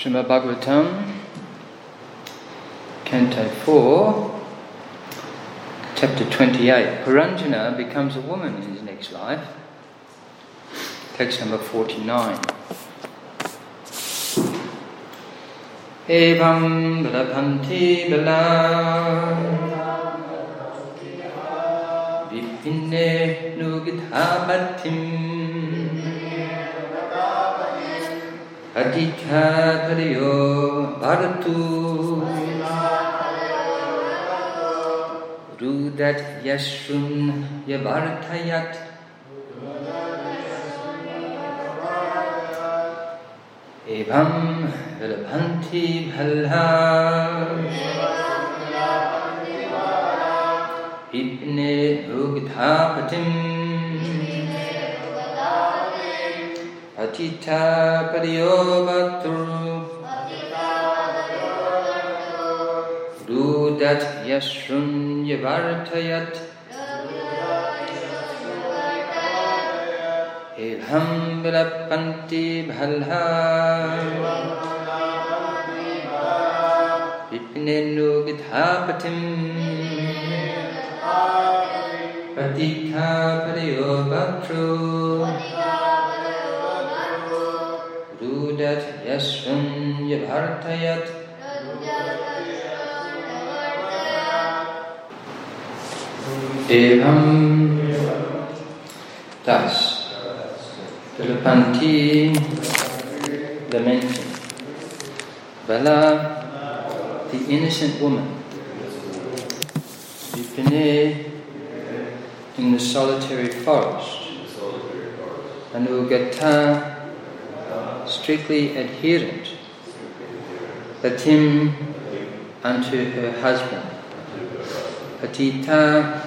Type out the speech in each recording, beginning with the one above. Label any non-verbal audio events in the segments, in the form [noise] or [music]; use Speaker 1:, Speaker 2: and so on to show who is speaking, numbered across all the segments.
Speaker 1: Srimad Bhagavatam, Canto 4, Chapter 28. Puranjana becomes a woman in his next life. Text number 49. Evam Brabhanti Bala Vipinne Nugidhabatim अतिथातयो भरतु रुदत् यशुं यभर्थयत् एवं लभन्ति भल्ला इब्ने भुग्धापतिम् अतिथापदयो वक्तुर् रुदत् यशृञ्जवर्धयत् एवं विलपन्ति भल्हा विपिनेन्दुगिधापतिम् पतिथापदयो वक्तृ Rudat Yashrun Yavartayat Evam Thus, Vilapanti lamenting. Bala, the innocent woman. Vipine in the solitary forest. Anugata, strictly adherent. Patim unto her husband. Patita,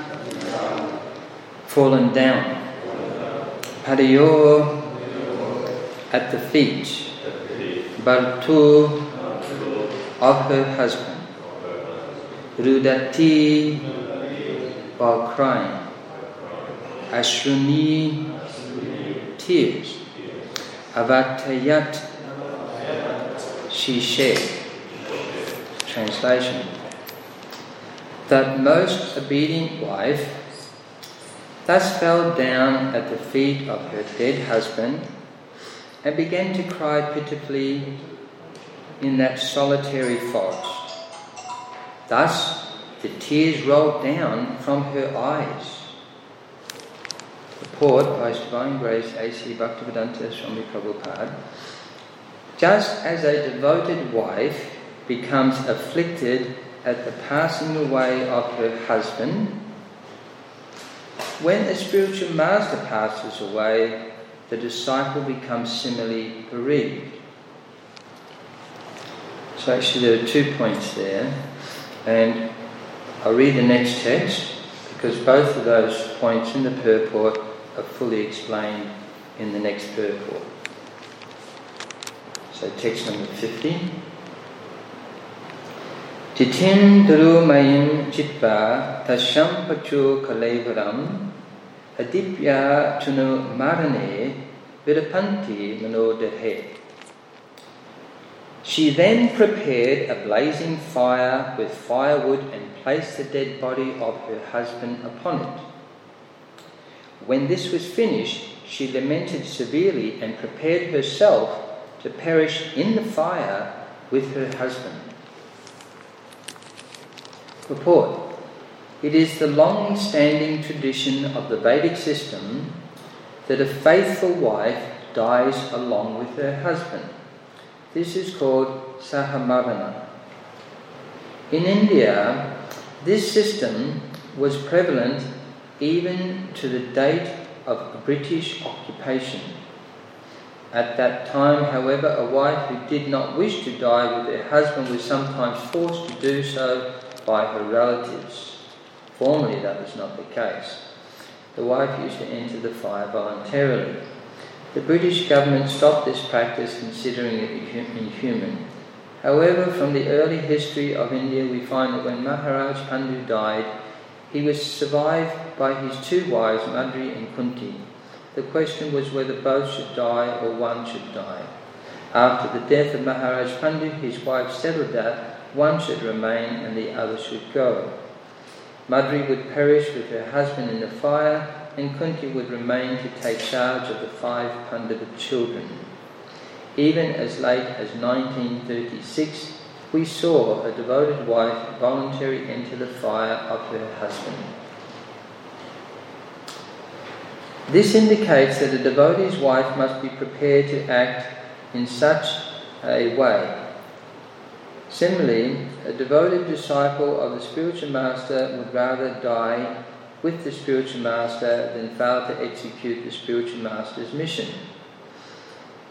Speaker 1: fallen down. Pariyo, at the feet. Bartu, of her husband. Rudati, while crying. Ashruni, tears. Avatayat, she shed. Translation That most obedient wife thus fell down at the feet of her dead husband and began to cry pitifully in that solitary forest. Thus the tears rolled down from her eyes. By His Divine Grace A.C. Bhaktivedanta Swami Prabhupada. Just as a devoted wife becomes afflicted at the passing away of her husband, when a spiritual master passes away, the disciple becomes similarly bereaved. So, actually, there are two points there, and I'll read the next text because both of those points in the purport are fully explained in the next purport. So, text number 50. Titim Durumayim Chitva Tasham Pachu Kalaivaram Adipya Chunu Marane Virapanti Manodahe. She then prepared a blazing fire with firewood and placed the dead body of her husband upon it. When this was finished, she lamented severely and prepared herself to perish in the fire with her husband. Purport. It is the long standing tradition of the Vedic system that a faithful wife dies along with her husband. This is called Sahamarana. In India, this system was prevalent even to the date of British occupation. At that time, however, a wife who did not wish to die with her husband was sometimes forced to do so by her relatives. Formerly, that was not the case. The wife used to enter the fire voluntarily. The British government stopped this practice, considering it inhuman. However, from the early history of India, we find that when Maharaj Pandu died, he was survived by his two wives, Madri and Kunti. The question was whether both should die or one should die. After the death of Maharaj Pandu, his wife settled that one should remain and the other should go. Madri would perish with her husband in the fire, and Kunti would remain to take charge of the five Pandava children. Even as late as 1936, we saw a devoted wife voluntarily enter the fire of her husband. This indicates that a devotee's wife must be prepared to act in such a way. Similarly, a devoted disciple of the spiritual master would rather die with the spiritual master than fail to execute the spiritual master's mission.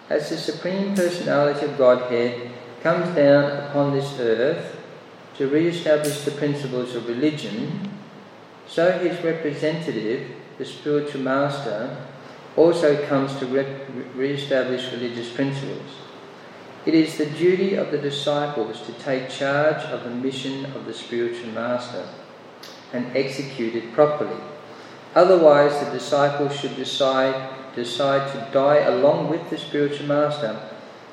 Speaker 1: As the Supreme Personality of Godhead comes down upon this earth to re establish the principles of religion, so his representative, the spiritual master, also comes to re establish religious principles. It is the duty of the disciples to take charge of the mission of the spiritual master and execute it properly. Otherwise, the disciples should decide, decide to die along with the spiritual master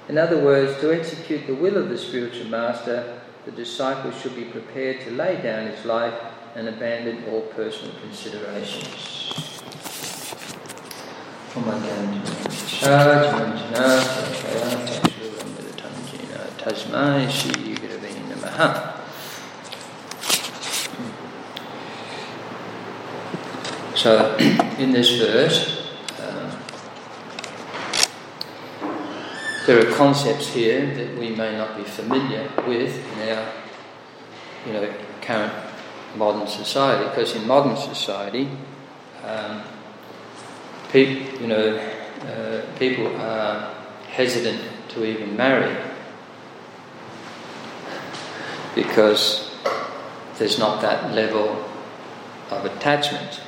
Speaker 1: in other words, to execute the will of the spiritual master, the disciple should be prepared to lay down his life and abandon all personal considerations. So, in this verse, there are concepts here that we may not be familiar with in our, you know, current modern society. Because in modern society, um, people, you know, uh, people are hesitant to even marry because there's not that level of attachment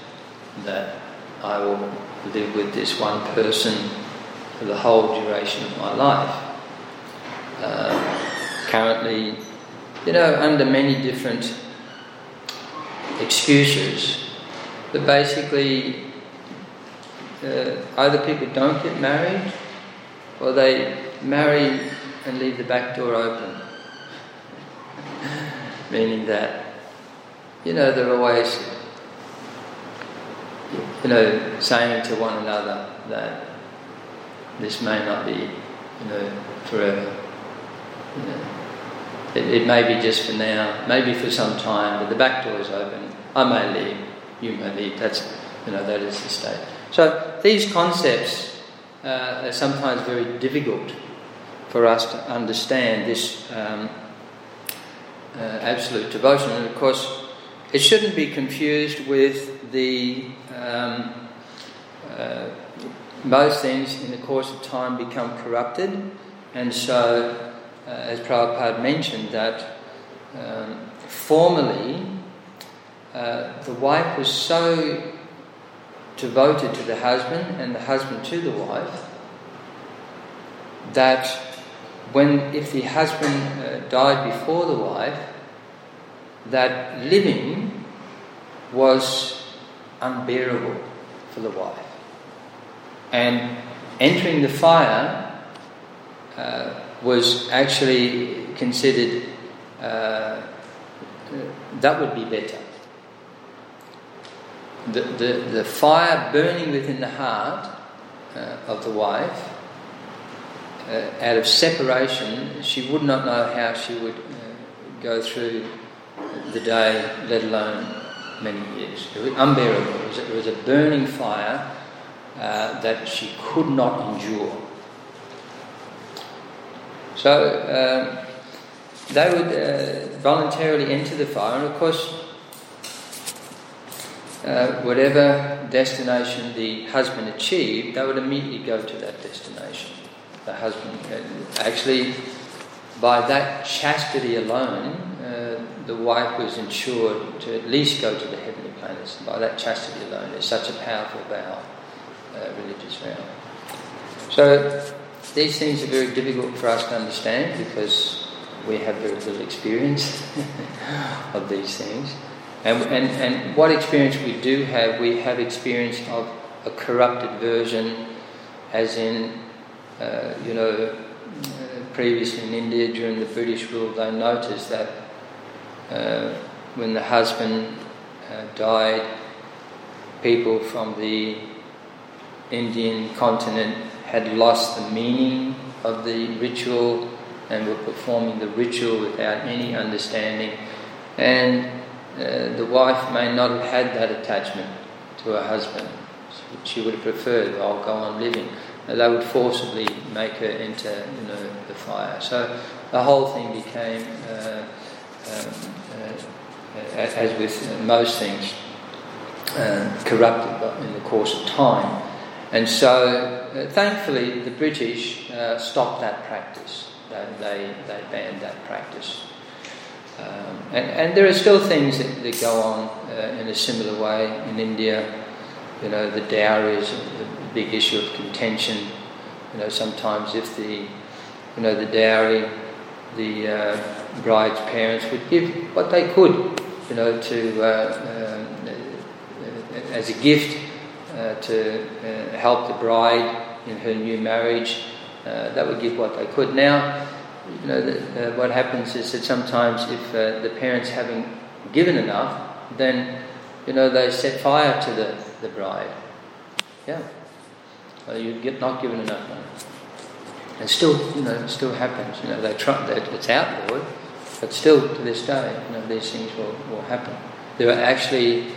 Speaker 1: that I will live with this one person for the whole duration of my life. Uh, currently, you know, under many different excuses, but basically, uh, either people don't get married or they marry and leave the back door open. [laughs] Meaning that, you know, they're always, you know, saying to one another that this may not be, you know, forever. You know, it, it, may be just for now, maybe for some time, but the back door is open. I may leave, you may leave. That's, you know, that is the state. So these concepts uh, are sometimes very difficult for us to understand this um, uh, absolute devotion. And of course, it shouldn't be confused with the um, uh, most things in the course of time become corrupted, and so, uh, as Prabhupada mentioned, that um, formerly uh, the wife was so devoted to the husband and the husband to the wife that when if the husband uh, died before the wife, that living was unbearable for the wife. And entering the fire uh, was actually considered uh, that would be better. The, the, the fire burning within the heart uh, of the wife, uh, out of separation, she would not know how she would uh, go through the day, let alone many years. It was unbearable. It was, it was a burning fire uh, that she could not endure. So uh, they would uh, voluntarily enter the fire, and of course, uh, whatever destination the husband achieved, they would immediately go to that destination. the husband. Actually, by that chastity alone, uh, the wife was ensured to at least go to the heavenly planets. By that chastity alone, it's such a powerful vow, uh, religious vow. So these things are very difficult for us to understand because we have very little experience [laughs] of these things. And, and, and what experience we do have, we have experience of a corrupted version, as in, uh, you know, previously in India during the British rule, they noticed that uh, when the husband uh, died, people from the Indian continent had lost the meaning of the ritual and were performing the ritual without any understanding. And uh, the wife may not have had that attachment to her husband. She would have preferred, I'll go on living. And they would forcibly make her enter you know, the fire. So the whole thing became, uh, um, uh, as with most things, uh, corrupted in the course of time. And so, uh, thankfully, the British uh, stopped that practice. They, they, they banned that practice. Um, and, and, there are still things that, that go on uh, in a similar way in India. You know, the dowry is a big issue of contention. You know, sometimes if the, you know, the dowry, the uh, bride's parents would give what they could, you know, to uh, uh as a gift uh, to uh, help the bride in her new marriage. that would give what they could. Now, you know, the, uh, what happens is that sometimes if uh, the parents haven't given enough, then, you know, they set fire to the, the bride. Yeah. You get not given enough money. And still, you know, it still happens. You know, they try, they, it's outlawed, but still to this day, you know, these things will, will happen. There are actually,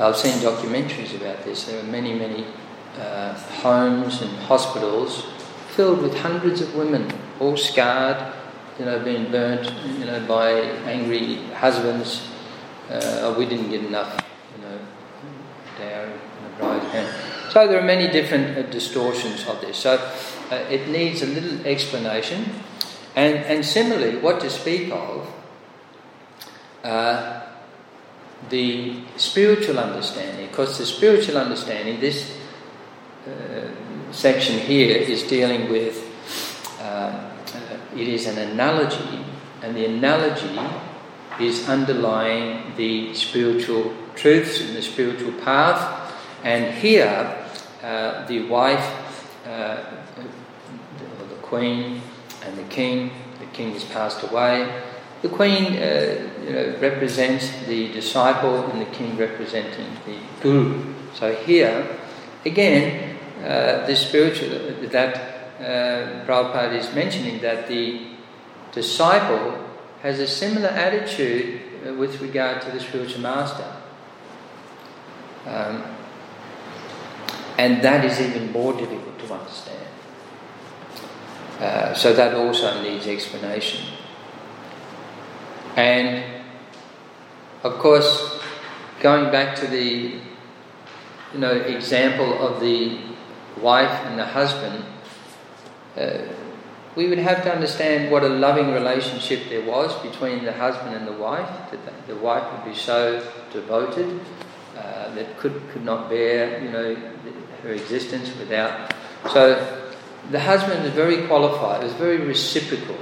Speaker 1: I've seen documentaries about this, there are many, many uh, homes and hospitals filled with hundreds of women, all scarred, you know, being burnt, you know, by angry husbands. Uh, we didn't get enough, you know, dowry in the bride's. So there are many different uh, distortions of this. So uh, it needs a little explanation. And, and similarly, what to speak of, uh, the spiritual understanding, because the spiritual understanding, this uh, section here is dealing with uh, it is an analogy, and the analogy is underlying the spiritual truths and the spiritual path. And here, uh, the wife, uh, the, queen, and the king, the king has passed away. The queen uh, know, represents the disciple, and the king representing the guru. So here, again, uh, spiritual that uh, Prabhupada is mentioning that the disciple has a similar attitude uh, with regard to the spiritual master. Um, and that is even more difficult to understand. Uh, so that also needs explanation. And of course, going back to the you know example of the wife and the husband, uh, we would have to understand what a loving relationship there was between the husband and the wife, that the wife would be so devoted uh, that could, could not bear, you know, her existence without. So the husband was very qualified, it was very reciprocal.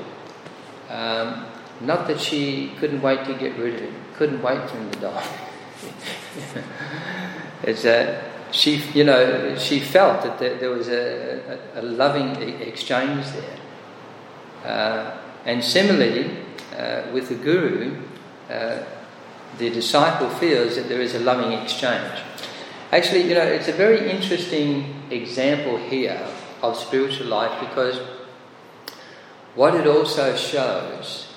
Speaker 1: Um, not that she couldn't wait to get rid of him, couldn't wait for him to die. [laughs] it's a, she, you know, she felt that there, there was a, a, a, loving exchange there. Uh, and similarly, uh, with the guru, uh, the disciple feels that there is a loving exchange. Actually, you know, it's a very interesting example here of spiritual life because what it also shows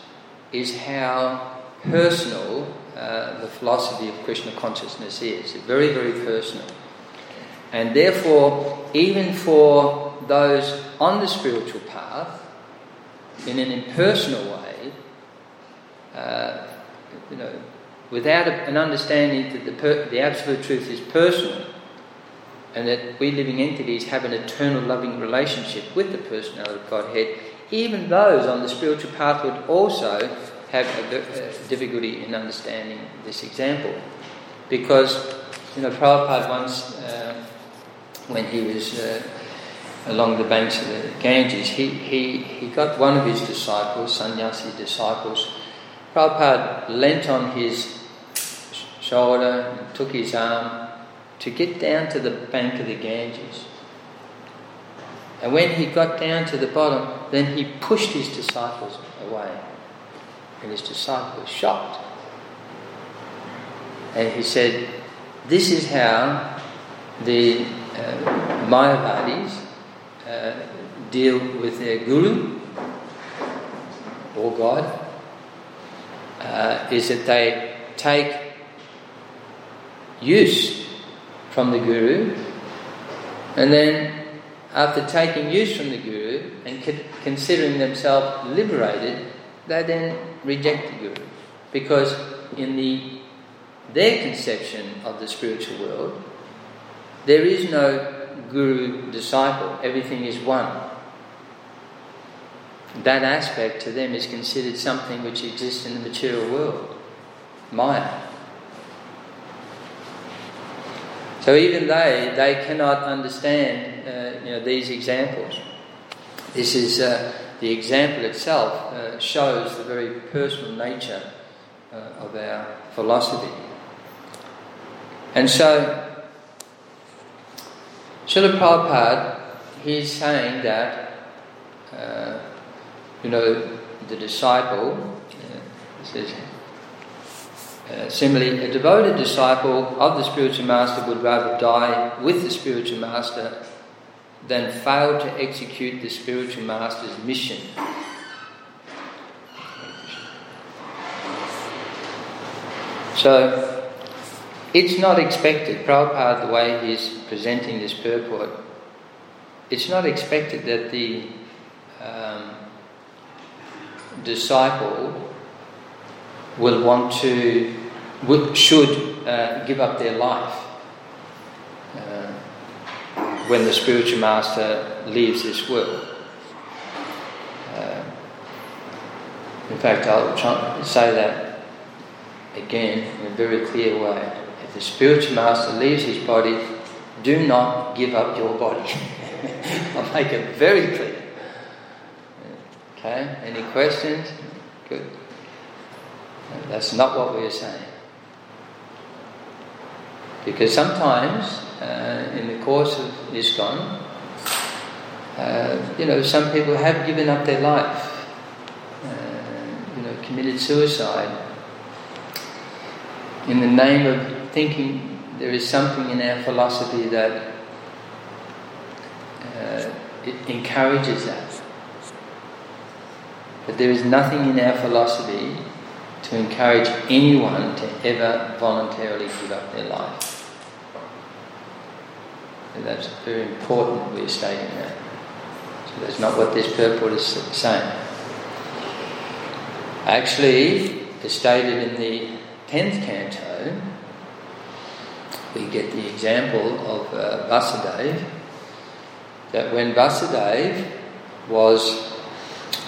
Speaker 1: is how personal uh, the philosophy of Krishna consciousness is. Very, very personal. And therefore, even for those on the spiritual path, in an impersonal way, uh, you know, without a, an understanding that the, per, the absolute truth is personal, and that we living entities have an eternal loving relationship with the personality of Godhead, even those on the spiritual path would also have a, a difficulty in understanding this example. Because, you know, Prabhupada once, uh, when he was uh, along the banks of the Ganges, he, he, he got one of his disciples, sannyasi disciples. Prabhupada leant on his shoulder and took his arm to get down to the bank of the Ganges. And when he got down to the bottom, then he pushed his disciples away. And his disciple was shocked. And he said, This is how the uh, Mayavadis uh, deal with their guru or God, uh, is that they take use from the Guru, and then after taking use from the Guru and considering themselves liberated, they then reject the Guru. Because in the, their conception of the spiritual world, there is no Guru disciple, everything is one. That aspect to them is considered something which exists in the material world, Maya. So even they, they cannot understand uh, you know, these examples. This is uh, the example itself uh, shows the very personal nature uh, of our philosophy. And so, Srila Prabhupada, he's saying that, uh, you know, the disciple, uh, says, uh, similarly, a devoted disciple of the spiritual master would rather die with the spiritual master than fail to execute the spiritual master's mission. So, it's not expected, Prabhupada, the way he's presenting this purport, it's not expected that the um, disciple will want to should uh, give up their life when the spiritual master leaves this world. Uh, in fact, I'll say that again in a very clear way. If the spiritual master leaves his body, do not give up your body. [laughs] I'll make it very clear. Okay, any questions? Good. That's not what we are saying. Because sometimes, uh, in the course of ISKCON, uh, you know, some people have given up their life, uh, you know, committed suicide in the name of thinking there is something in our philosophy that uh, encourages that. But there is nothing in our philosophy to encourage anyone to ever voluntarily give up their life. And that's very important we're stating that. So that's not what this purport is saying. Actually, as stated in the 10th canto, we get the example of uh, Vasudeva, that when Vasudeva was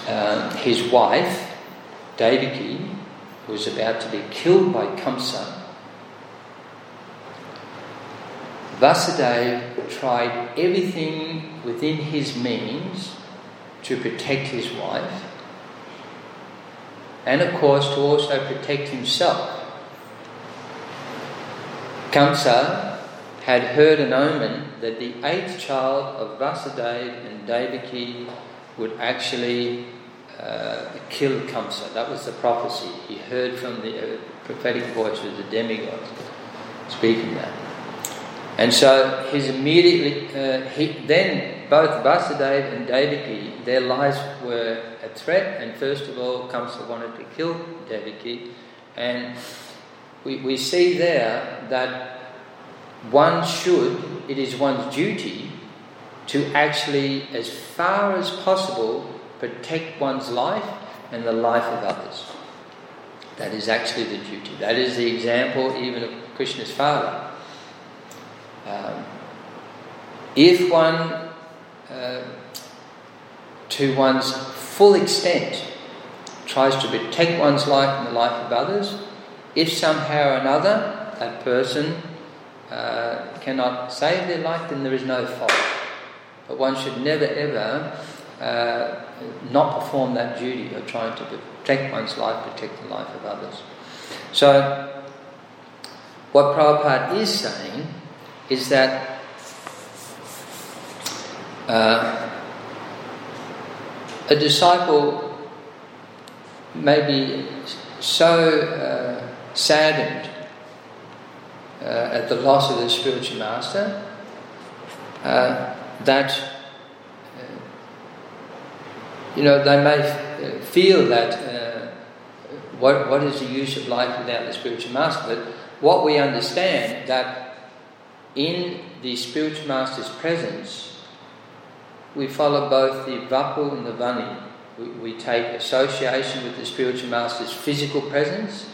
Speaker 1: uh, his wife, Devaki, was about to be killed by Kamsa, Vasudeva tried everything within his means to protect his wife and, of course, to also protect himself. Kamsa had heard an omen that the eighth child of Vasudeva and Devaki would actually uh, killed Kamsa. That was the prophecy. He heard from the uh, prophetic voice of the demigod speaking that. And so he's immediately, uh, he, then both Vasudeva and Devaki, their lives were a threat, and first of all, Kamsa wanted to kill Devaki. And we, we see there that one should, it is one's duty to actually, as far as possible, protect one's life and the life of others. That is actually the duty. That is the example even of Krishna's father. Um, if one, uh, to one's full extent, tries to protect one's life and the life of others, if somehow or another that person uh, cannot save their life, then there is no fault. But one should never ever uh, not perform that duty of trying to protect one's life, protect the life of others. So, what Prabhupada is saying is that uh, a disciple may be so uh, saddened uh, at the loss of their spiritual master uh, that uh, you know they may f- uh, feel that what, what is the use of life without the spiritual master? But what we understand that in the spiritual master's presence we follow both the vapu and the vani we, we take association with the spiritual master's physical presence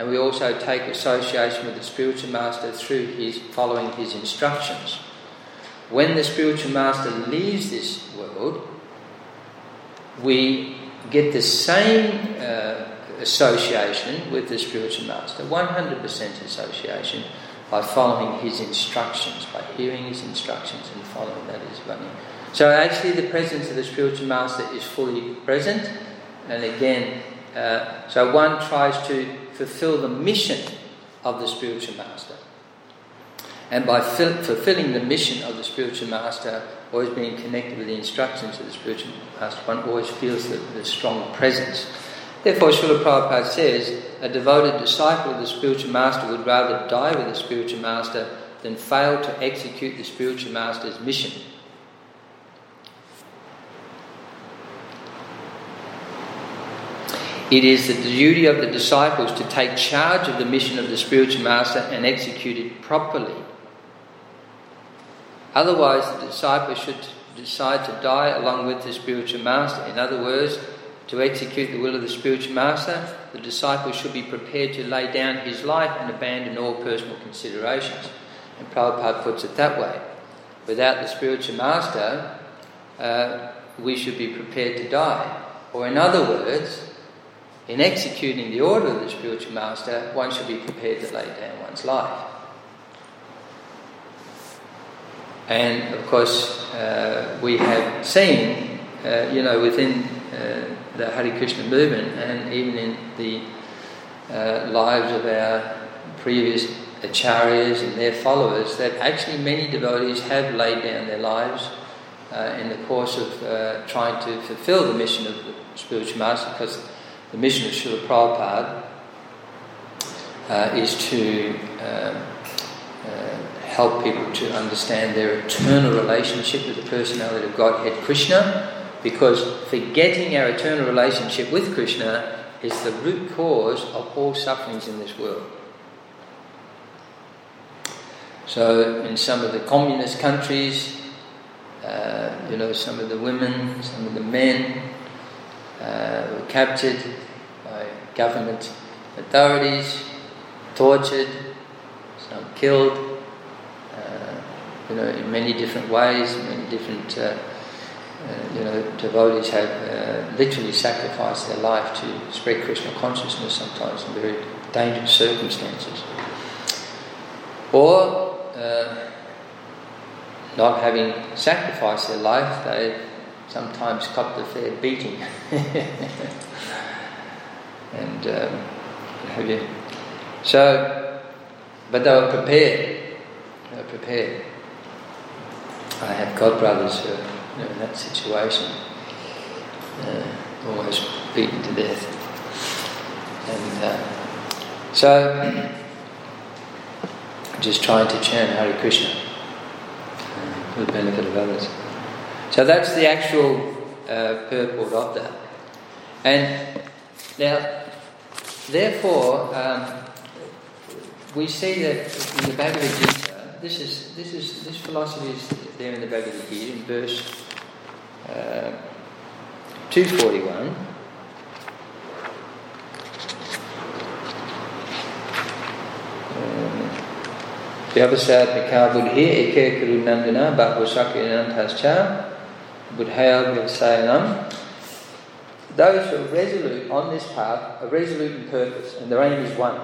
Speaker 1: and we also take association with the spiritual master through his following his instructions. When the spiritual master leaves this world, we get the same uh, association with the spiritual master, 100% association, by following his instructions, by hearing his instructions and following that is running. So actually, the presence of the spiritual master is fully present, and again, uh, so one tries to fulfill the mission of the spiritual master. And by fulfilling the mission of the spiritual master, always being connected with the instructions of the spiritual master, one always feels the, the strong presence. Therefore, Srila Prabhupada says, a devoted disciple of the spiritual master would rather die with the spiritual master than fail to execute the spiritual master's mission. It is the duty of the disciples to take charge of the mission of the spiritual master and execute it properly. Otherwise, the disciple should decide to die along with the spiritual master. In other words, to execute the will of the spiritual master, the disciple should be prepared to lay down his life and abandon all personal considerations. And Prabhupada puts it that way. Without the spiritual master, uh, we should be prepared to die. Or, in other words, in executing the order of the spiritual master, one should be prepared to lay down one's life. And of course, uh, we have seen, uh, you know, within uh, the Hare Krishna movement and even in the uh, lives of our previous acharyas and their followers, that actually many devotees have laid down their lives uh, in the course of uh, trying to fulfill the mission of the spiritual master because the mission of Srila Prabhupada uh, is to uh, uh, help people to understand their eternal relationship with the personality of Godhead Krishna, because forgetting our eternal relationship with Krishna is the root cause of all sufferings in this world. So, in some of the communist countries, uh, you know, some of the women, some of the men uh, were captured by government authorities, tortured, some killed, uh, you know, in many different ways, many different, uh, you know, devotees have uh, literally sacrificed their life to spread Krishna consciousness sometimes in very dangerous circumstances. Or, uh, not having sacrificed their life, they sometimes copped a fair beating. [laughs] and um, have you? So, but they were prepared. They were prepared. I have godbrothers who know, in that situation, uh, almost beaten to death. And uh, so, just trying to chant Hare Krishna uh, for the benefit of others. So that's the actual uh, purport of that. And now, therefore, um, we see that in the Bhagavad Gita, this is this is this philosophy is there in the Bhagavad Gita in verse uh, two forty one. Um, Vyavasayatmika Buddhi Eke Kurunandana Bhagavasakyanantascha Buddhaya Vyavasayanam. Those who are resolute on this path are resolute in purpose, and their aim is one.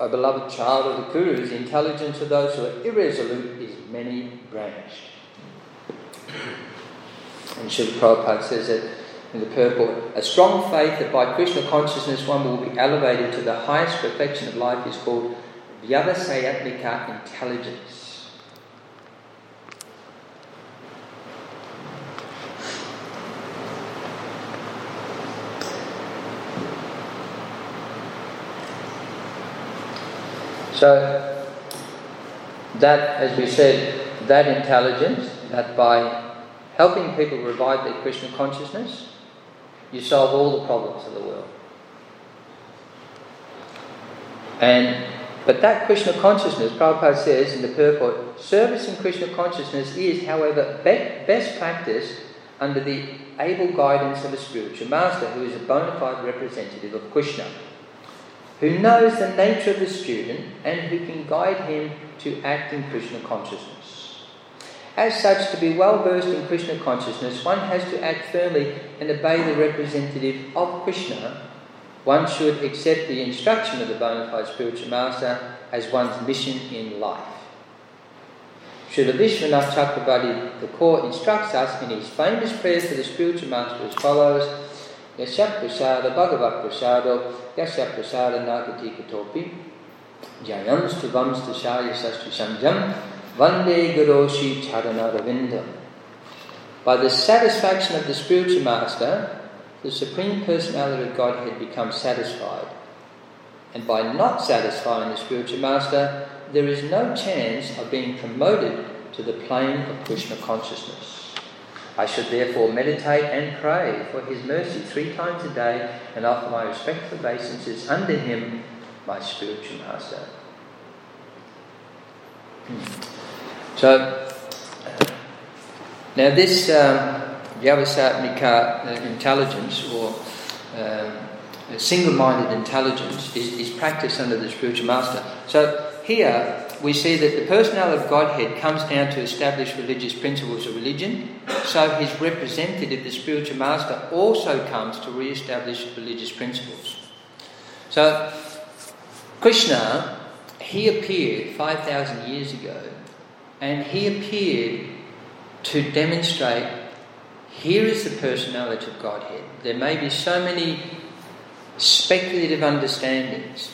Speaker 1: O beloved child of the Guru, the intelligence of those who are irresolute is many branched. And Srila Prabhupada says that in the purport, a strong faith that by Krishna consciousness one will be elevated to the highest perfection of life is called Vyavasayatmika intelligence. So, that, as we said, that intelligence, that by helping people revive their Krishna consciousness, you solve all the problems of the world. And but that Krishna consciousness, Prabhupada says in the purport, service in Krishna consciousness is, however, be- best practiced under the able guidance of a spiritual master who is a bona fide representative of Krishna, who knows the nature of the student and who can guide him to act in Krishna consciousness. As such, to be well versed in Krishna consciousness, one has to act firmly and obey the representative of Krishna one should accept the instruction of the bona fide spiritual master as one's mission in life. Srila Vishwanath Chakrabarti, Thakur, instructs us in his famous prayer to the spiritual master as follows Yasya prasada bhagavat prasado yasya prasada nagati katopi jayam stuvam stashaya sastu samjam vande Guru garoshi charanaravinda. By the satisfaction of the spiritual master, the Supreme Personality of Godhead becomes satisfied. And by not satisfying the spiritual master, there is no chance of being promoted to the plane of Krishna consciousness. I should therefore meditate and pray for his mercy three times a day and offer my respectful obeisances under him, my spiritual master. Hmm. So, now this. Um, uh, intelligence or um, single minded intelligence is, is practiced under the spiritual master. So here we see that the personality of Godhead comes down to establish religious principles of religion. So his representative, the spiritual master, also comes to re establish religious principles. So Krishna, he appeared 5,000 years ago and he appeared to demonstrate here is the personality of Godhead. There may be so many speculative understandings.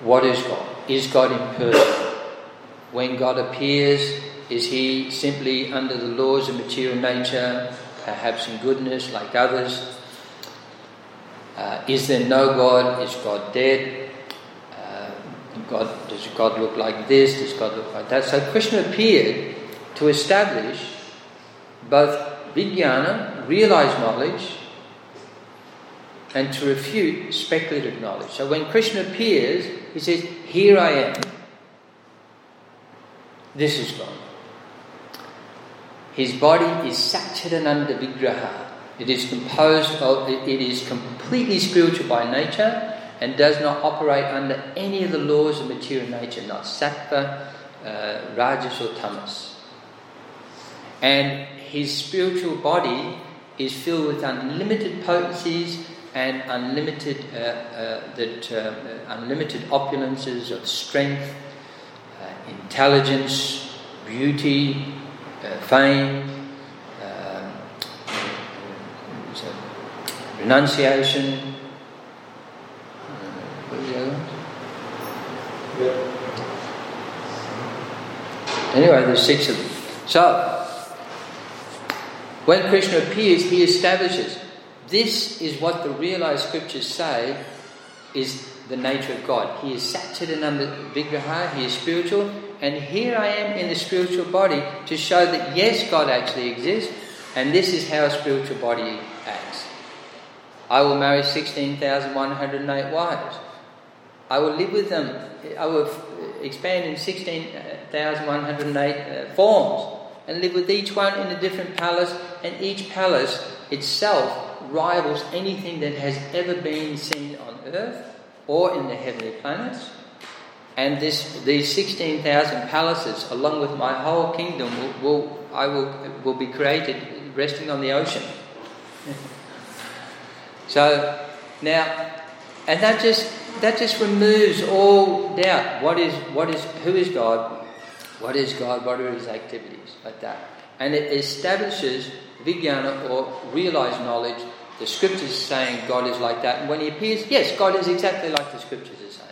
Speaker 1: What is God? Is God impersonal? When God appears, is he simply under the laws of material nature, perhaps in goodness like others? Uh, is there no God? Is God dead? God, does God look like this? Does God look like that? So Krishna appeared to establish both vijnana, realized knowledge, and to refute speculative knowledge. So when Krishna appears, he says, Here I am. This is God. His body is Satchidananda Vigraha. It is composed of, it is completely spiritual by nature and does not operate under any of the laws of material nature, not sattva, uh, rajas, or tamas. And his spiritual body is filled with unlimited potencies and unlimited, uh, uh, that, uh, unlimited opulences of strength, uh, intelligence, beauty, uh, fame, um, renunciation. Anyway, there's six of them. So, when Krishna appears, he establishes this is what the realized scriptures say is the nature of God. He is Satchidananda Vigraha, he is spiritual, and here I am in the spiritual body to show that yes, God actually exists, and this is how a spiritual body acts. I will marry 16,108 wives. I will live with them. I will expand in 16,108 uh, forms and live with each one in a different palace, and each palace itself rivals anything that has ever been seen on earth or in the heavenly planets. and this, these 16,000 palaces, along with my whole kingdom, will, will, I will, will be created resting on the ocean. [laughs] so now, and that just that just removes all doubt. What is what is who is God? What is God? What are His activities? Like that, and it establishes vijnana or realized knowledge. The scriptures saying God is like that, and when He appears, yes, God is exactly like the scriptures are saying.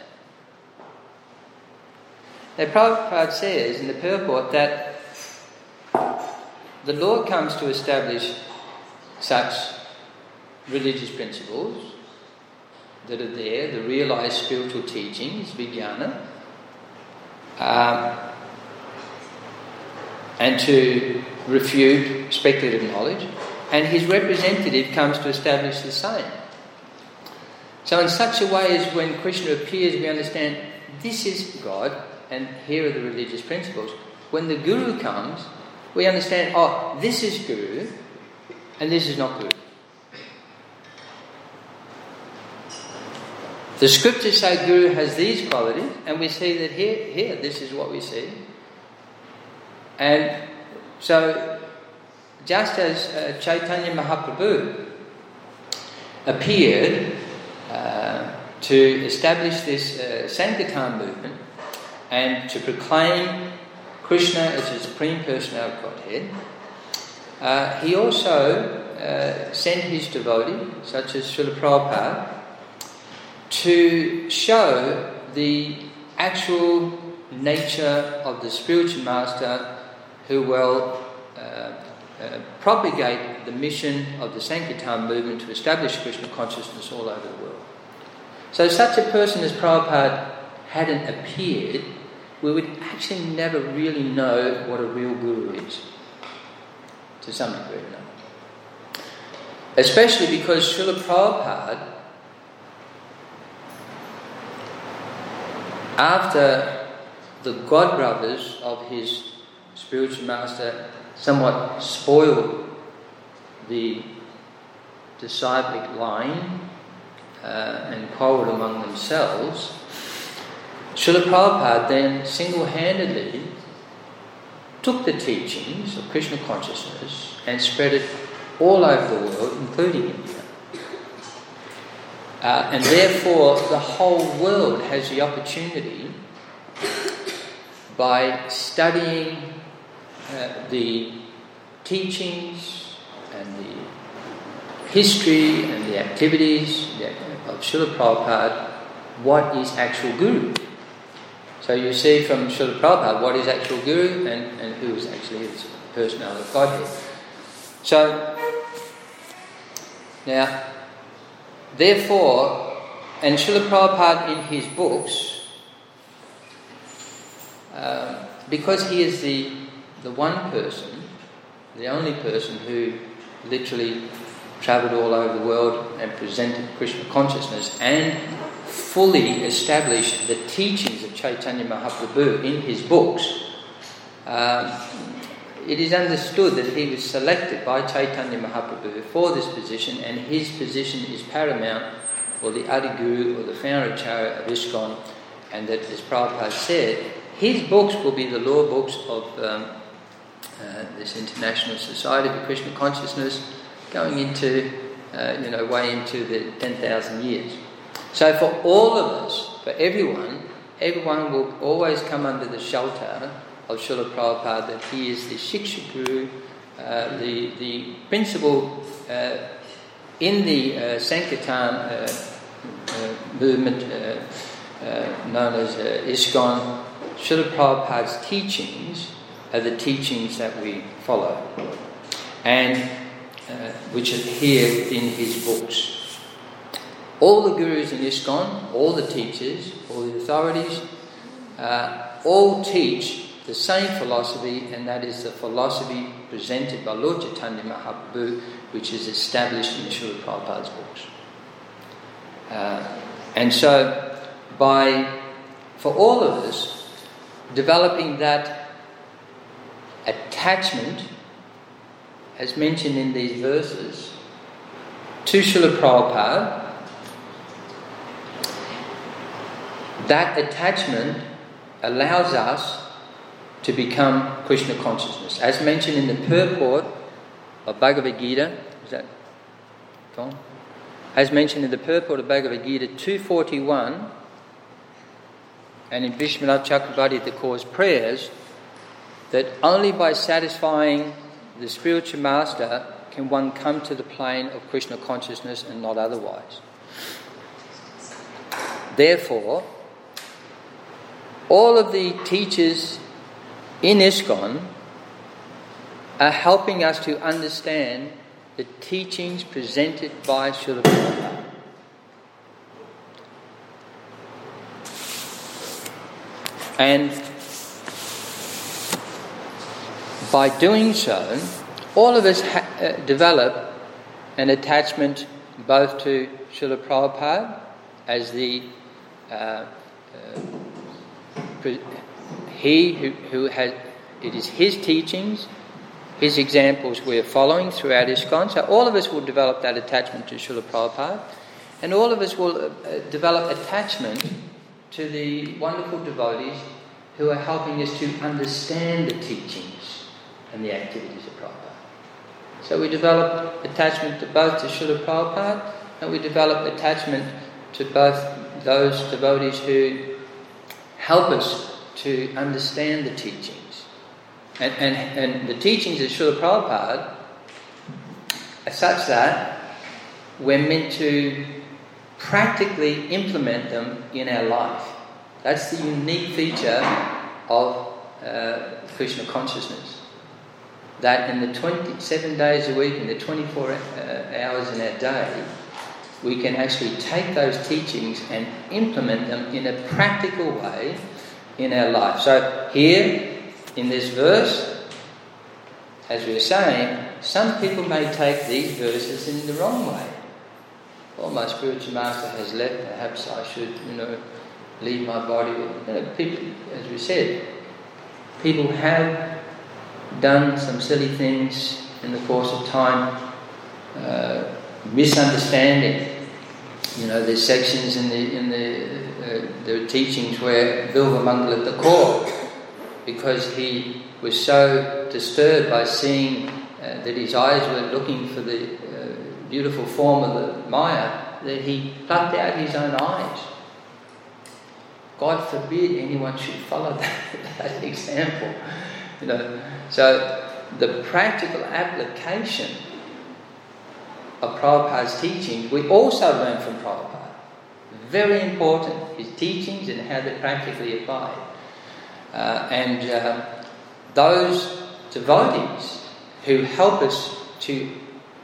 Speaker 1: Now, Prabhupada says in the purport that the Lord comes to establish such religious principles that are there, the realized spiritual teachings, vijnana, um, and to refute speculative knowledge, and his representative comes to establish the same. So, in such a way as when Krishna appears, we understand this is God, and here are the religious principles. When the Guru comes, we understand, oh, this is Guru, and this is not Guru. The scriptures say Guru has these qualities, and we see that here, here, this is what we see. And so, just as uh, Chaitanya Mahaprabhu appeared uh, to establish this uh, Sankirtan movement and to proclaim Krishna as the Supreme Personality of Godhead, uh, he also uh, sent his devotee, such as Srila Prabhupada, to show the actual nature of the spiritual master who will uh, uh, propagate the mission of the Sankirtan movement to establish Krishna consciousness all over the world. So, such a person as Prabhupada hadn't appeared, we would actually never really know what a real guru is. To some degree, no. Especially because Srila Prabhupada after the god brothers of his spiritual master somewhat spoiled the disciplic line uh, and quarreled among themselves, Srila Prabhupada then single handedly took the teachings of Krishna consciousness and spread it all over the world, including India. Uh, and therefore, the whole world has the opportunity by studying uh, the teachings and the history and the activities of Srila Prabhupada, what is actual Guru. So you see from Srila Prabhupada what is actual Guru and, and who is actually his personality of Godhead. So, now, Therefore, and Srila Prabhupada in his books, uh, because he is the, the one person, the only person who literally travelled all over the world and presented Krishna consciousness and fully established the teachings of Chaitanya Mahaprabhu in his books, um, it is understood that he was selected by Chaitanya Mahaprabhu for this position, and his position is paramount, or the Adiguru, or the founder of ISKCON, and that, as Prabhupada said, his books will be the law books of um, uh, this International Society for Krishna Consciousness, going into, uh, you know, way into the 10,000 years. So for all of us, for everyone, everyone will always come under the shelter of Srila Prabhupada that he is the Shiksha Guru, uh, the, the principal uh, in the uh, Sankirtan uh, uh, movement uh, known as ISKCON. Srila Prabhupada's teachings are the teachings that we follow and which here in his books. All the gurus in ISKCON, all the teachers, all the authorities, all teach the same philosophy, and that is the philosophy presented by Lord Chaitanya Mahaprabhu, which is established in Srila Prabhupada's books. Uh, and so, by for all of us, developing that attachment, as mentioned in these verses, to Srila Prabhupada, that attachment allows us to become Krishna consciousness. As mentioned in the purport of Bhagavad Gita, is that gone? As mentioned in the purport of Bhagavad Gita 241, and in Vishwanath Chakravarti Thakur's prayers, that only by satisfying the spiritual master can one come to the plane of Krishna consciousness and not otherwise. Therefore, all of the teachers in ISKCON are helping us to understand the teachings presented by Srila Prabhupada. And by doing so, all of us ha- uh, develop an attachment both to Srila Prabhupada as the uh, uh, he who, who has it is his teachings, his examples we're following throughout ISKCON. So all of us will develop that attachment to Srila Prabhupada, and all of us will uh, develop attachment to the wonderful devotees who are helping us to understand the teachings and the activities of Prabhupada. So we develop attachment to both to Srila Prabhupada and we develop attachment to both those devotees who help us to understand the teachings. And, and, and the teachings of Srila Prabhupada are such that we're meant to practically implement them in our life. That's the unique feature of uh, Krishna consciousness. That in the 27 days a week, in the 24 uh, hours in our day, we can actually take those teachings and implement them in a practical way in our life. So, here in this verse, as we were saying, some people may take these verses in the wrong way. Well, my spiritual master has left, perhaps I should, you know, leave my body. You know, people, as we said, people have done some silly things in the course of time, uh, misunderstanding. You know, there's sections in the in the the teachings where Bilva Mangala Thakur, because he was so disturbed by seeing uh, that his eyes were looking for the uh, beautiful form of the Maya, that he plucked out his own eyes God forbid anyone should follow [laughs] that, that example. You know, so the practical application of Prabhupada's teachings we also learn from Prabhupada. Very important, his teachings and how they're practically applied. Uh, and uh, those devotees who help us to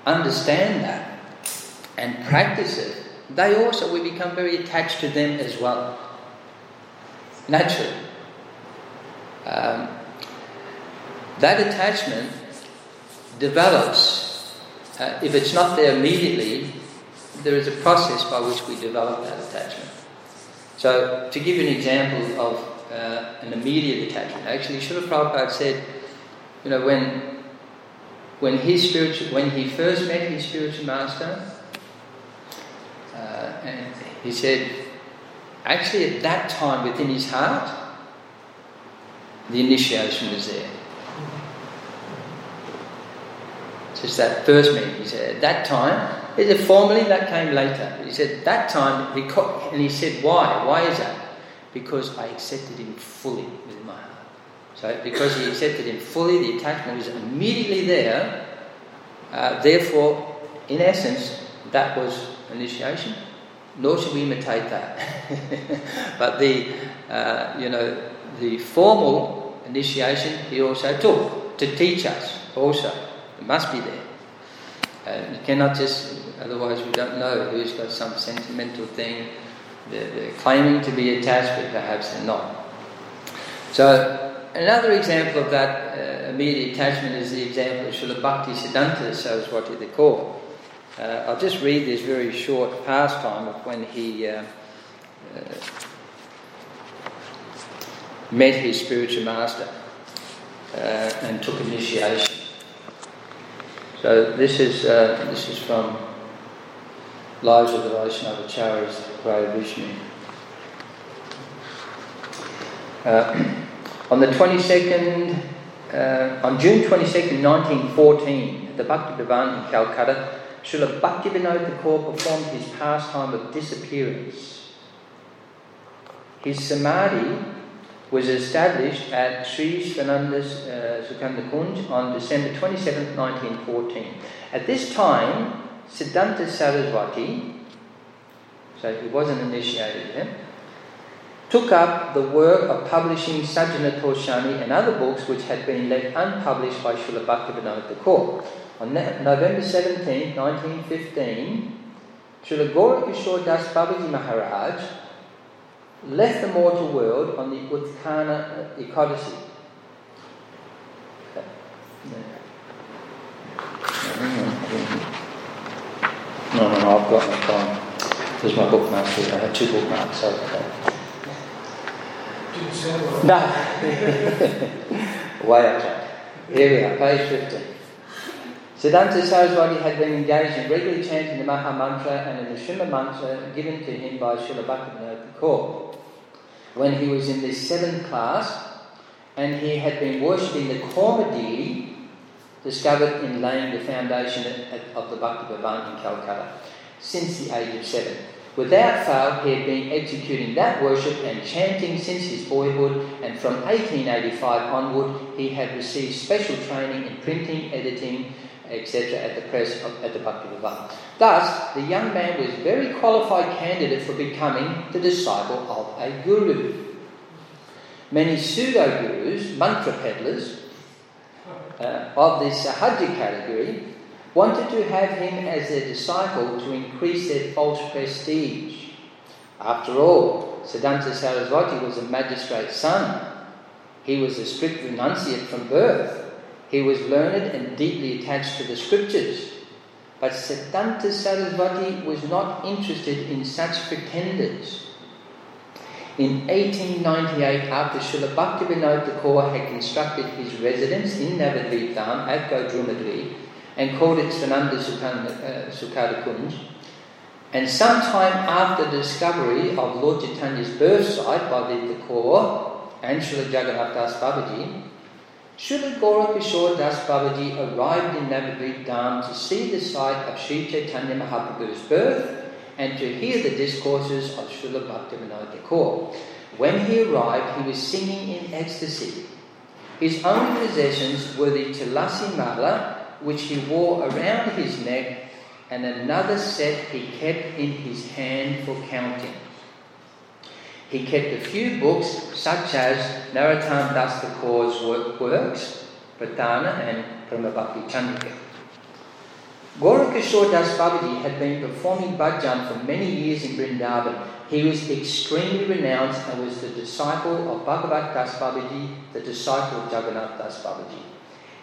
Speaker 1: understand that and practice it, they also, we become very attached to them as well naturally. Um, that attachment develops. Uh, if it's not there immediately, there is a process by which we develop that attachment. So, to give you an example of uh, an immediate attachment, actually, Srila Prabhupada said, you know, when when his spiritual, when he first met his spiritual master, uh, and he said, Actually, at that time within his heart, the initiation was there. Just that first meeting, he said, at that time, he said, formally that came later. He said, that time, he and he said, why? Why is that? Because I accepted him fully with my heart. So, because he accepted him fully, the attachment was immediately there. Uh, therefore, in essence, that was initiation nor should we imitate that. [laughs] but the, uh, you know, the formal initiation he also took to teach us also. It must be there. Uh, you cannot just, otherwise we don't know who's got some sentimental thing. They're, they're claiming to be attached, but perhaps they're not. So, another example of that uh, immediate attachment is the example of Srila Bhakti Siddhanta Saraswati Thakur. Uh, I'll just read this very short pastime of when he uh, uh, met his spiritual master uh, and took initiation. So this is uh, this is from Lives of the Vaishnava Acharyas, Great Vishnu. Uh, [clears throat] on the 22nd, uh, on June 22nd, 1914, at the Bhakti Bhavan in Calcutta, Srila Bhaktivinoda Thakur performed his pastime of disappearance. His samadhi was established at Sri Svanandas uh, Sukanda Kunj on December 27, 1914. At this time, Siddhanta Saraswati, so he wasn't initiated yet, took up the work of publishing Sajjana Toshani and other books which had been left unpublished by Srila Bhaktivinoda Thakur. On November 17, 1915, Srila Gorakishore Das Babaji Maharaj left the mortal world on the Utthana uh, Ekadasi. No, no, no, no, no, I've got my phone. There's my bookmarks here. I had two bookmarks. So, okay. No. Way up. Here we are, page 15. Siddhanta Saraswati had been engaged in regularly chanting the Maha Mantra and the Srimad Mantra given to him by Srila Bhaktivinoda Thakur. When he was in the seventh class, and he had been worshipping the Kurma deity discovered in laying the foundation of the Bhakti Bhavan in Calcutta since the age of seven. Without fail, he had been executing that worship and chanting since his boyhood, and from 1885 onward, he had received special training in printing, editing, etc., at the press of, at the Bhakti. Thus, the young man was very qualified candidate for becoming the disciple of a guru. Many pseudo gurus, mantra peddlers, uh, of the Sahaja category wanted to have him as their disciple to increase their false prestige. After all, Siddhanta Saraswati was a magistrate's son. He was a strict renunciate from birth. He was learned and deeply attached to the scriptures. But Siddhanta Saraswati was not interested in such pretenders. In 1898, after Srila Thakur had constructed his residence in Navadvip Dham at Godrumadri and called it Svananda Sukada uh, Kunj, and sometime after the discovery of Lord Chaitanya's birth site by the Thakur and Srila Jagannath Das Babaji, Srila Das Babaji arrived in Navadvip Dham to see the site of Sri Chaitanya Mahaprabhu's birth and to hear the discourses of Srila Bhaktivinoda Thakur. When he arrived, he was singing in ecstasy. His only possessions were the Tulasi Mala, which he wore around his neck, and another set he kept in his hand for counting. He kept a few books, such as Narottam Das Thakur's works, Prarthana and Prema Bhakti Chandrika. Gorakishore Das Babaji had been performing bhajan for many years in Vrindavan. He was extremely renowned and was the disciple of Bhagavat Das Babaji, the disciple of Jagannath Das Babaji.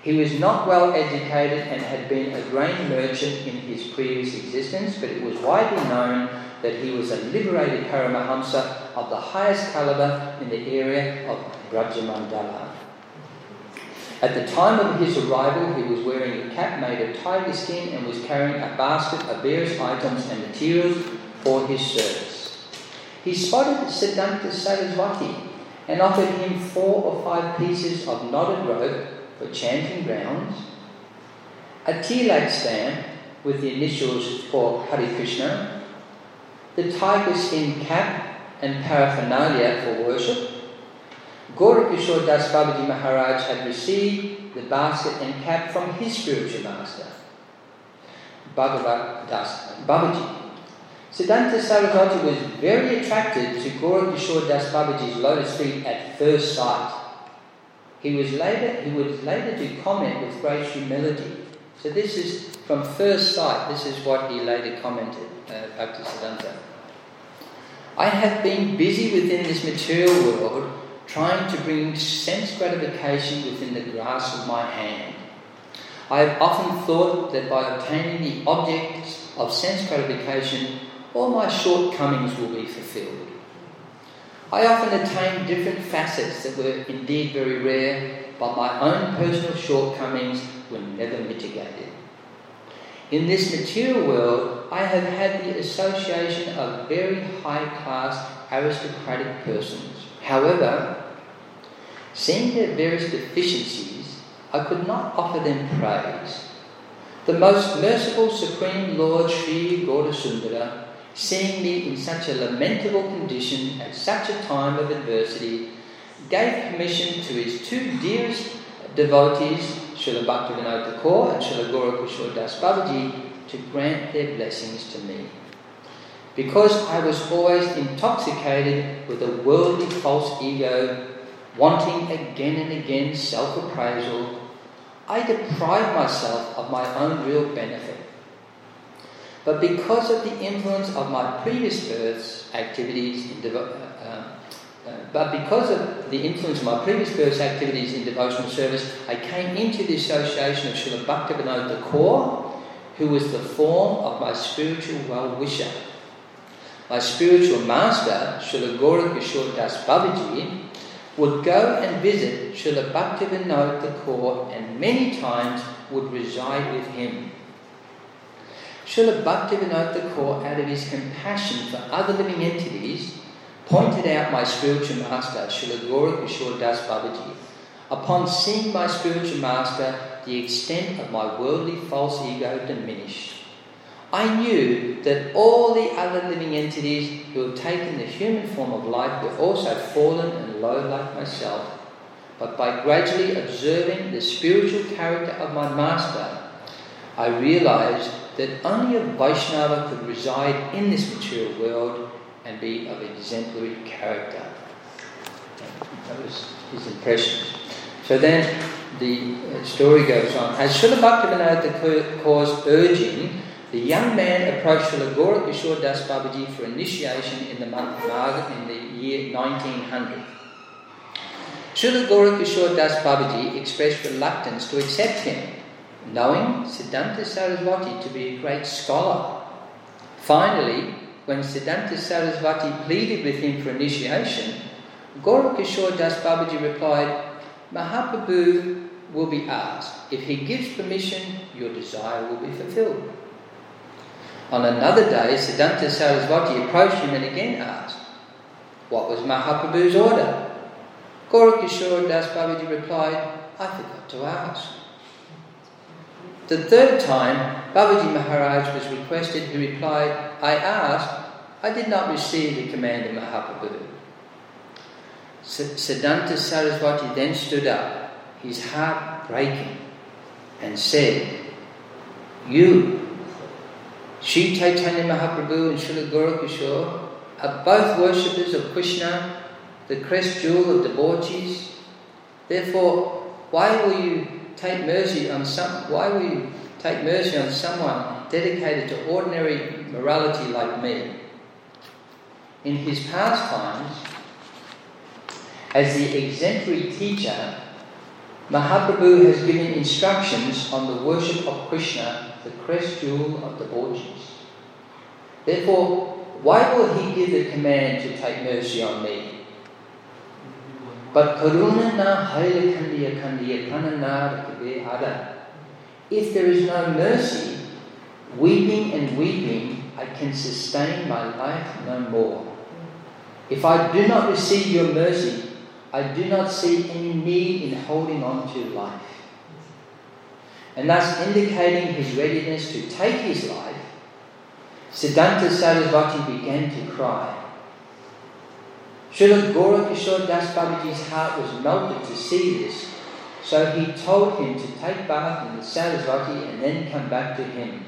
Speaker 1: He was not well educated and had been a grain merchant in his previous existence, but it was widely known that he was a liberated Paramahamsa of the highest caliber in the area of Brajamandala. At the time of his arrival, he was wearing a cap made of tiger skin and was carrying a basket of various items and materials for his service. He spotted Siddhanta Saraswati and offered him four or five pieces of knotted rope for chanting grounds, a tilak stamp with the initials for Hare Krishna, the tiger skin cap and paraphernalia for worship, Gorakishore Das Babaji Maharaj had received the basket and cap from his spiritual master, Bhagavat Das Babaji. Siddhanta Saraswati was very attracted to Gorakishore Das Babaji's lotus feet at first sight. He was later he was later to comment with great humility. So this is from first sight. This is what he later commented, uh, Bhakti Siddhanta. I have been busy within this material world trying to bring sense gratification within the grasp of my hand. I have often thought that by obtaining the objects of sense gratification, all my shortcomings will be fulfilled. I often attained different facets that were indeed very rare, but my own personal shortcomings were never mitigated. In this material world, I have had the association of very high class aristocratic persons. However, Seeing their various deficiencies, I could not offer them praise. The most merciful Supreme Lord Sri Gaurasundara, seeing me in such a lamentable condition at such a time of adversity, gave permission to his two dearest devotees, Srila Bhaktivinoda Thakur and Srila Gaura Das Babaji, to grant their blessings to me. Because I was always intoxicated with a worldly false ego, wanting again and again self appraisal, I deprived myself of my own real benefit. But because of the influence of my previous births, activities in devo- uh, uh, uh, but because of the influence of my previous births activities in devotional service, I came into the association of Srila Bhaktivinoda Thakur, who was the form of my spiritual well-wisher. My spiritual master, Srila Gaura Das Babaji, would go and visit Srila Bhaktivinoda Thakur and many times would reside with him. Srila Bhaktivinoda Thakur, out of his compassion for other living entities, pointed out my spiritual master, Srila Gaura Kishore Das Babaji. Upon seeing my spiritual master, the extent of my worldly false ego diminished. I knew that all the other living entities who have taken the human form of life were also fallen and low like myself. But by gradually observing the spiritual character of my master, I realized that only a Vaishnava could reside in this material world and be of exemplary character. That was his impression. So then the uh, story goes on. As Srila Bhaktivinoda Thakur's urging, the young man approached Srila Gaura Kishore Das Babaji for initiation in the month of Magh in the year 1900. Srila Gaura Kishore Das Babaji expressed reluctance to accept him, knowing Siddhanta Saraswati to be a great scholar. Finally, when Siddhanta Saraswati pleaded with him for initiation, Gaura Kishore Das Babaji replied, Mahaprabhu will be asked. If he gives permission, your desire will be fulfilled. On another day, Siddhanta Saraswati approached him and again asked, What was Mahaprabhu's order? Gaura Kishore Das Babaji replied, I forgot to ask. The third time, Babaji Maharaj was requested, he replied, I asked, I did not receive the command of Mahaprabhu. Siddhanta Saraswati then stood up, his heart breaking, and said, You, Sri Chaitanya Mahaprabhu and Srila Gaura are both worshippers of Krishna, the crest jewel of debauchees. Therefore, why will you take mercy on some why will you take mercy on someone dedicated to ordinary morality like me? In his pastimes, as the exemplary teacher, Mahaprabhu has given instructions on the worship of Krishna, the crest jewel of debauchees. Therefore, why will he give the command to take mercy on me? But kandiya kandiya If there is no mercy, weeping and weeping, I can sustain my life no more. If I do not receive your mercy, I do not see any need in holding on to life. And thus indicating his readiness to take his life, Siddhanta Saraswati began to cry. Srila Gaura Kishore Das Babaji's heart was melted to see this, so he told him to take bath in the Saraswati and then come back to him.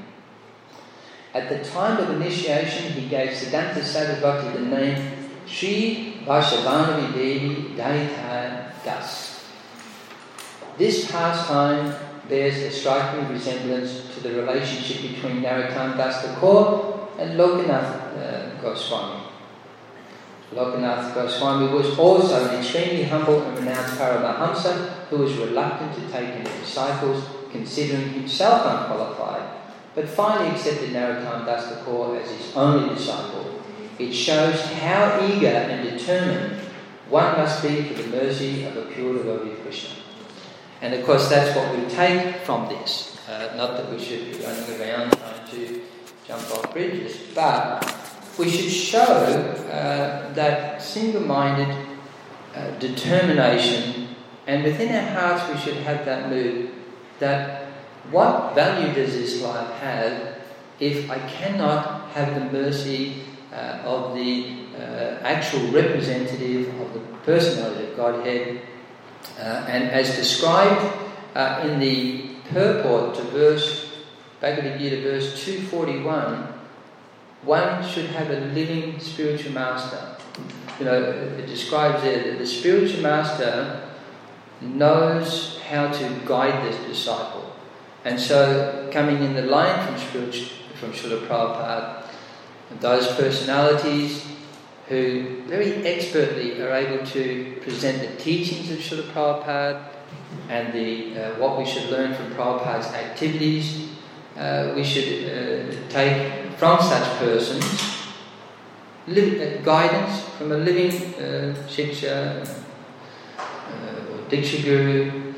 Speaker 1: At the time of initiation, he gave Siddhanta Saraswati the name Sri Varshabhanavi Devi Daita Das. This pastime bears a striking resemblance to the relationship between Narottam Das Thakur and Lokanath uh, Goswami. Lokanath Goswami was also an extremely humble and renowned Paramahamsa who was reluctant to take any disciples, considering himself unqualified, but finally accepted Narottam Das Thakur as his only disciple it shows how eager and determined one must be for the mercy of a pure devotee of Krishna. And of course, that's what we take from this. Uh, not that we should be running around trying to jump off bridges, but we should show uh, that single minded uh, determination And within our hearts, we should have that mood that what value does this life have if I cannot have the mercy uh, of the uh, actual representative of the personality of Godhead? Uh, and as described uh, in the purport to verse, Bhagavad Gita, verse 241, one should have a living spiritual master. You know, it describes there that the spiritual master knows how to guide this disciple. And so, coming in the line from, spiritual, from Prabhupada, those personalities who very expertly are able to present the teachings of Srila Prabhupada and the, uh, what we should learn from Prabhupada's activities, uh, we should uh, take from such persons uh, guidance from a living uh, Shiksha, uh, Diksha Guru,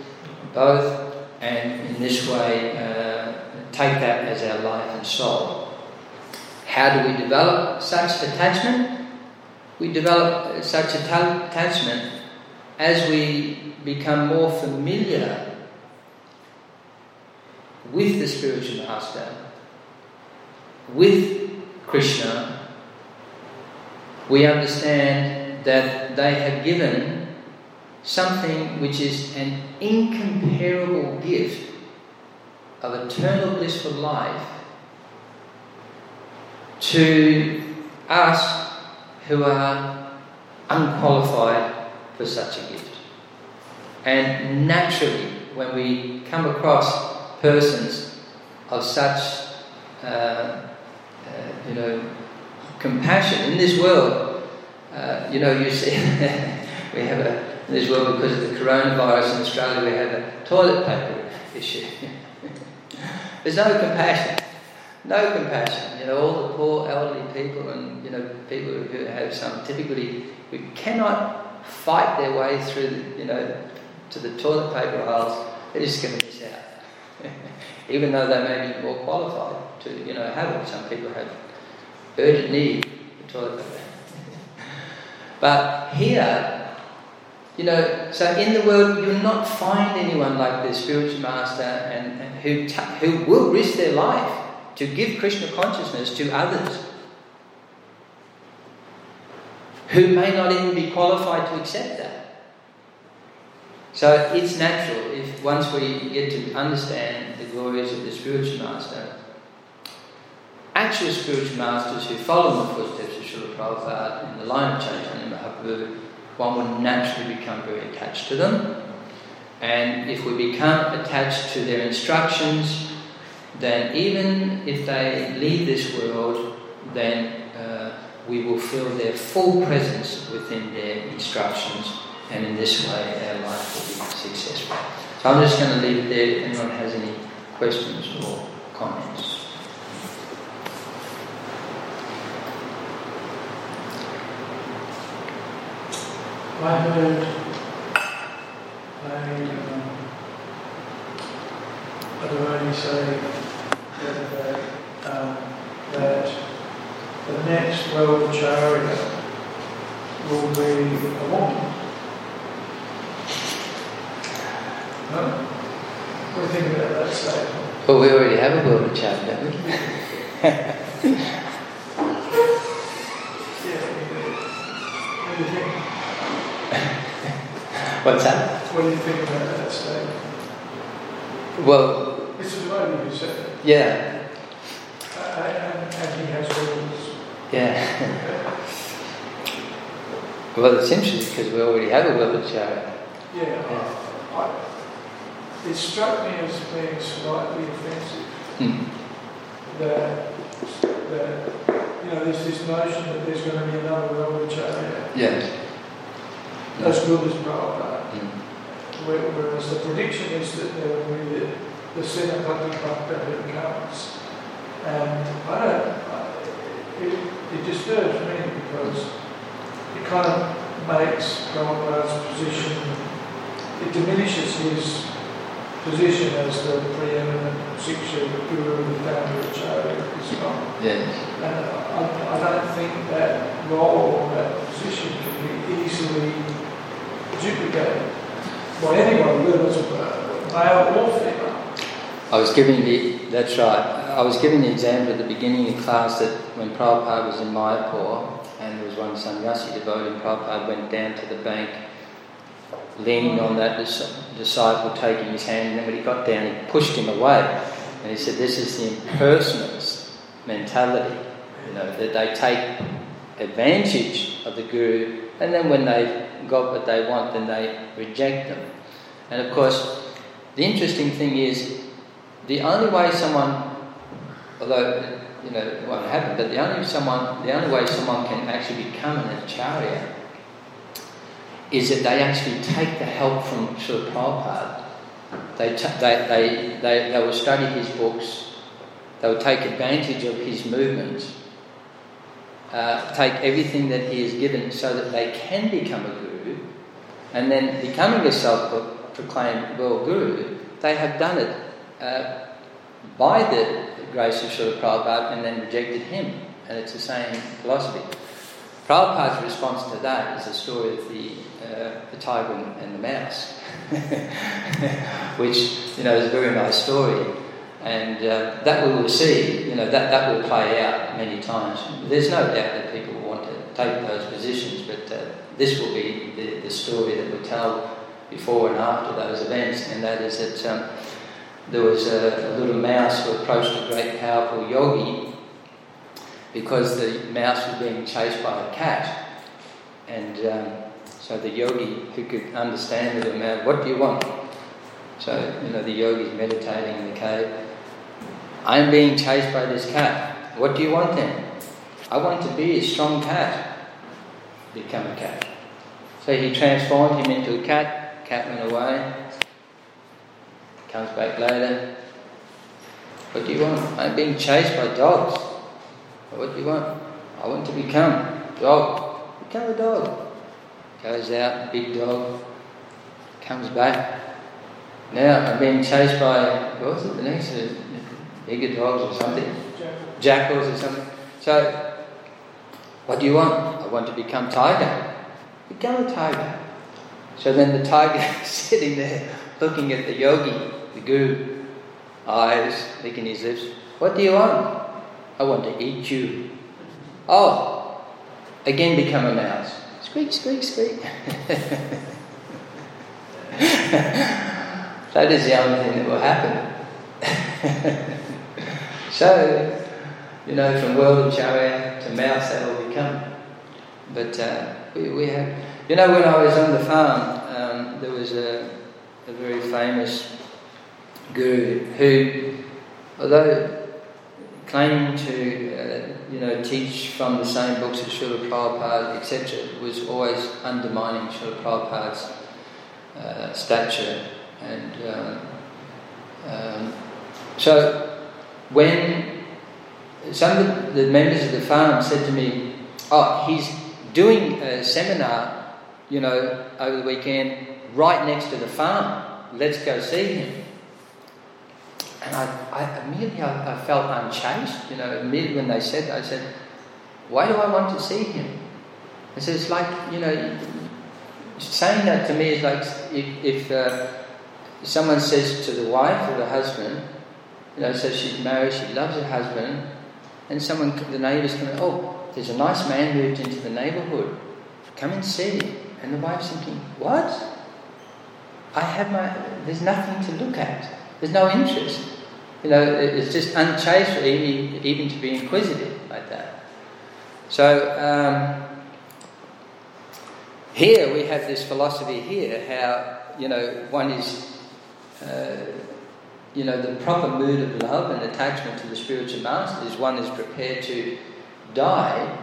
Speaker 1: both, and in this way uh, take that as our life and soul. How do we develop such attachment? We develop such a attachment as we become more familiar with the spiritual master, with Krishna, we understand that they have given something which is an incomparable gift of eternal blissful life to us who are unqualified for such a gift. And naturally, when we come across persons of such, uh, uh, you know, compassion in this world, uh, you know, you see, [laughs] we have a, in this world because of the coronavirus in Australia, we have a toilet paper issue. [laughs] There's no compassion. No compassion. You know, all the poor elderly people and, you know, people who have some difficulty who cannot fight their way through, the, you know, to the toilet paper aisles, they're just going to miss out. [laughs] Even though they may be more qualified to, you know, have it. Some people have urgent need for toilet paper. [laughs] but here, you know, so in the world, you'll not find anyone like the spiritual master and, and who, who will risk their life to give Krishna consciousness to others who may not even be qualified to accept that. So it's natural if once we get to understand the glories of the spiritual master, actual spiritual masters who follow the footsteps of Srila Prabhupada in the line of Chaitanya Mahaprabhu, one will naturally become very attached to them. And if we become attached to their instructions, then even if they leave this world, then uh, we will feel their full presence within their instructions, and in this way our life will be successful. So I'm just going to leave it there. If anyone has any questions or comments.
Speaker 2: I heard a, um, say the other um, that the next world acharya will be a woman. No? What do you think about that statement?
Speaker 1: Well, we already have a world chat, don't we?
Speaker 2: Yeah, we do. What do you think?
Speaker 1: What's that?
Speaker 2: What do you think about that statement?
Speaker 1: Well,
Speaker 2: It's a devotee who said it.
Speaker 1: Yeah,
Speaker 2: Uh, and, and he has rules.
Speaker 1: yeah. well, it's interesting because we already have a world chat.
Speaker 2: Yeah, I, I, it struck me as being slightly offensive
Speaker 1: Hmm.
Speaker 2: that, that you know, there's this notion that there's going to be another world acharya
Speaker 1: Yeah.
Speaker 2: as good as Prabhupada.
Speaker 1: Hmm.
Speaker 2: Whereas the prediction is that there will be the, the Senapati Bhakta who comes. And I don't, it, it disturbs me because it kind of makes Prabhupada's position, it diminishes his position as the preeminent Siksha, the guru, the founder-acharya of ISKCON.
Speaker 1: Yes.
Speaker 2: And I, I don't think that role or that position can be easily duplicated. by anyone, whether it's a male or female.
Speaker 1: I was giving the, that's right, I was giving the example at the beginning of class that when Prabhupada was in Mayapur and there was one sannyasi devotee, Prabhupada went down to the bank leaning on that disciple, taking his hand, and then when he got down, he pushed him away. And he said, This is the impersonalist mentality, you know, that they take advantage of the Guru, and then when they've got what they want, then they reject them. And of course, the interesting thing is the only way someone, although you know it won't happen, but the only someone, the only way someone can actually become an acharya is that they actually take the help from Srila Prabhupada. They, t- they, they, they, they will study his books, they will take advantage of his movements, uh, take everything that he has given so that they can become a guru, and then becoming a self proclaimed world guru, they have done it uh, by the grace of Srila Prabhupada and then rejected him. And it's the same philosophy. Prabhupada's response to that is the story of the, uh, the tiger and the mouse, [laughs] which you know is a very nice story, and uh, that we will see. You know that that will play out many times. There's no doubt that people want to take those positions, but uh, this will be the, the story that we tell before and after those events, and that is that um, there was a, a little mouse who approached a great powerful yogi because the mouse was being chased by a cat. And um, so the yogi, who could understand the mouse, what do you want? So, you know, the yogi's meditating in the cave. I'm being chased by this cat. What do you want then? I want to be a strong cat. Become a cat. So he transformed him into a cat. Cat went away. Comes back later. What do you want? I'm being chased by dogs. What do you want? I want to become dog. Become a dog. Goes out, big dog, comes back. Now I'm being chased by what was it the next bigger dogs or something? Jackals or something. So what do you want? I want to become tiger. Become a tiger. So then the tiger [laughs] is sitting there looking at the yogi, the guru, eyes, licking his lips. What do you want? I want to eat you. Oh, again become a mouse. Squeak, squeak, squeak. [laughs] that is the only thing that will happen. [laughs] so, you know, from world acharya to mouse, that will become. But uh, we, we have, you know, when I was on the farm, um, there was a, a very famous guru who, although claiming to, uh, you know, teach from the same books as Srila Prabhupada, etc., was always undermining Srila Prabhupada's uh, stature. And um, um, so when some of the members of the farm said to me, oh, he's doing a seminar, you know, over the weekend right next to the farm. Let's go see him. And I, I immediately I, I, felt unchaste. You know, immediately when they said I said, why do I want to see him? I said, it's like, you know, saying that to me is like if, if uh, someone says to the wife or the husband, you know, says she's married, she loves her husband, and someone, the neighbours come oh, there's a nice man moved into the neighbourhood, come and see. And the wife's thinking, what? I have my, there's nothing to look at. There's no interest. You know, it's just unchaste even, even to be inquisitive like that. So, um, here we have this philosophy here how, you know, one is, uh, you know, the proper mood of love and attachment to the spiritual master is one is prepared to die,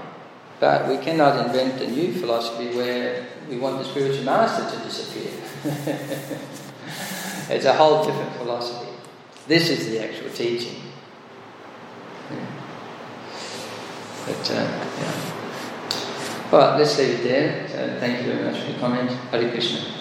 Speaker 1: but we cannot invent a new philosophy where we want the spiritual master to disappear. [laughs] It's a whole different philosophy. This is the actual teaching. Yeah. But, uh, yeah. Let's leave it there. So thank you very much for your comment. Hare Krishna.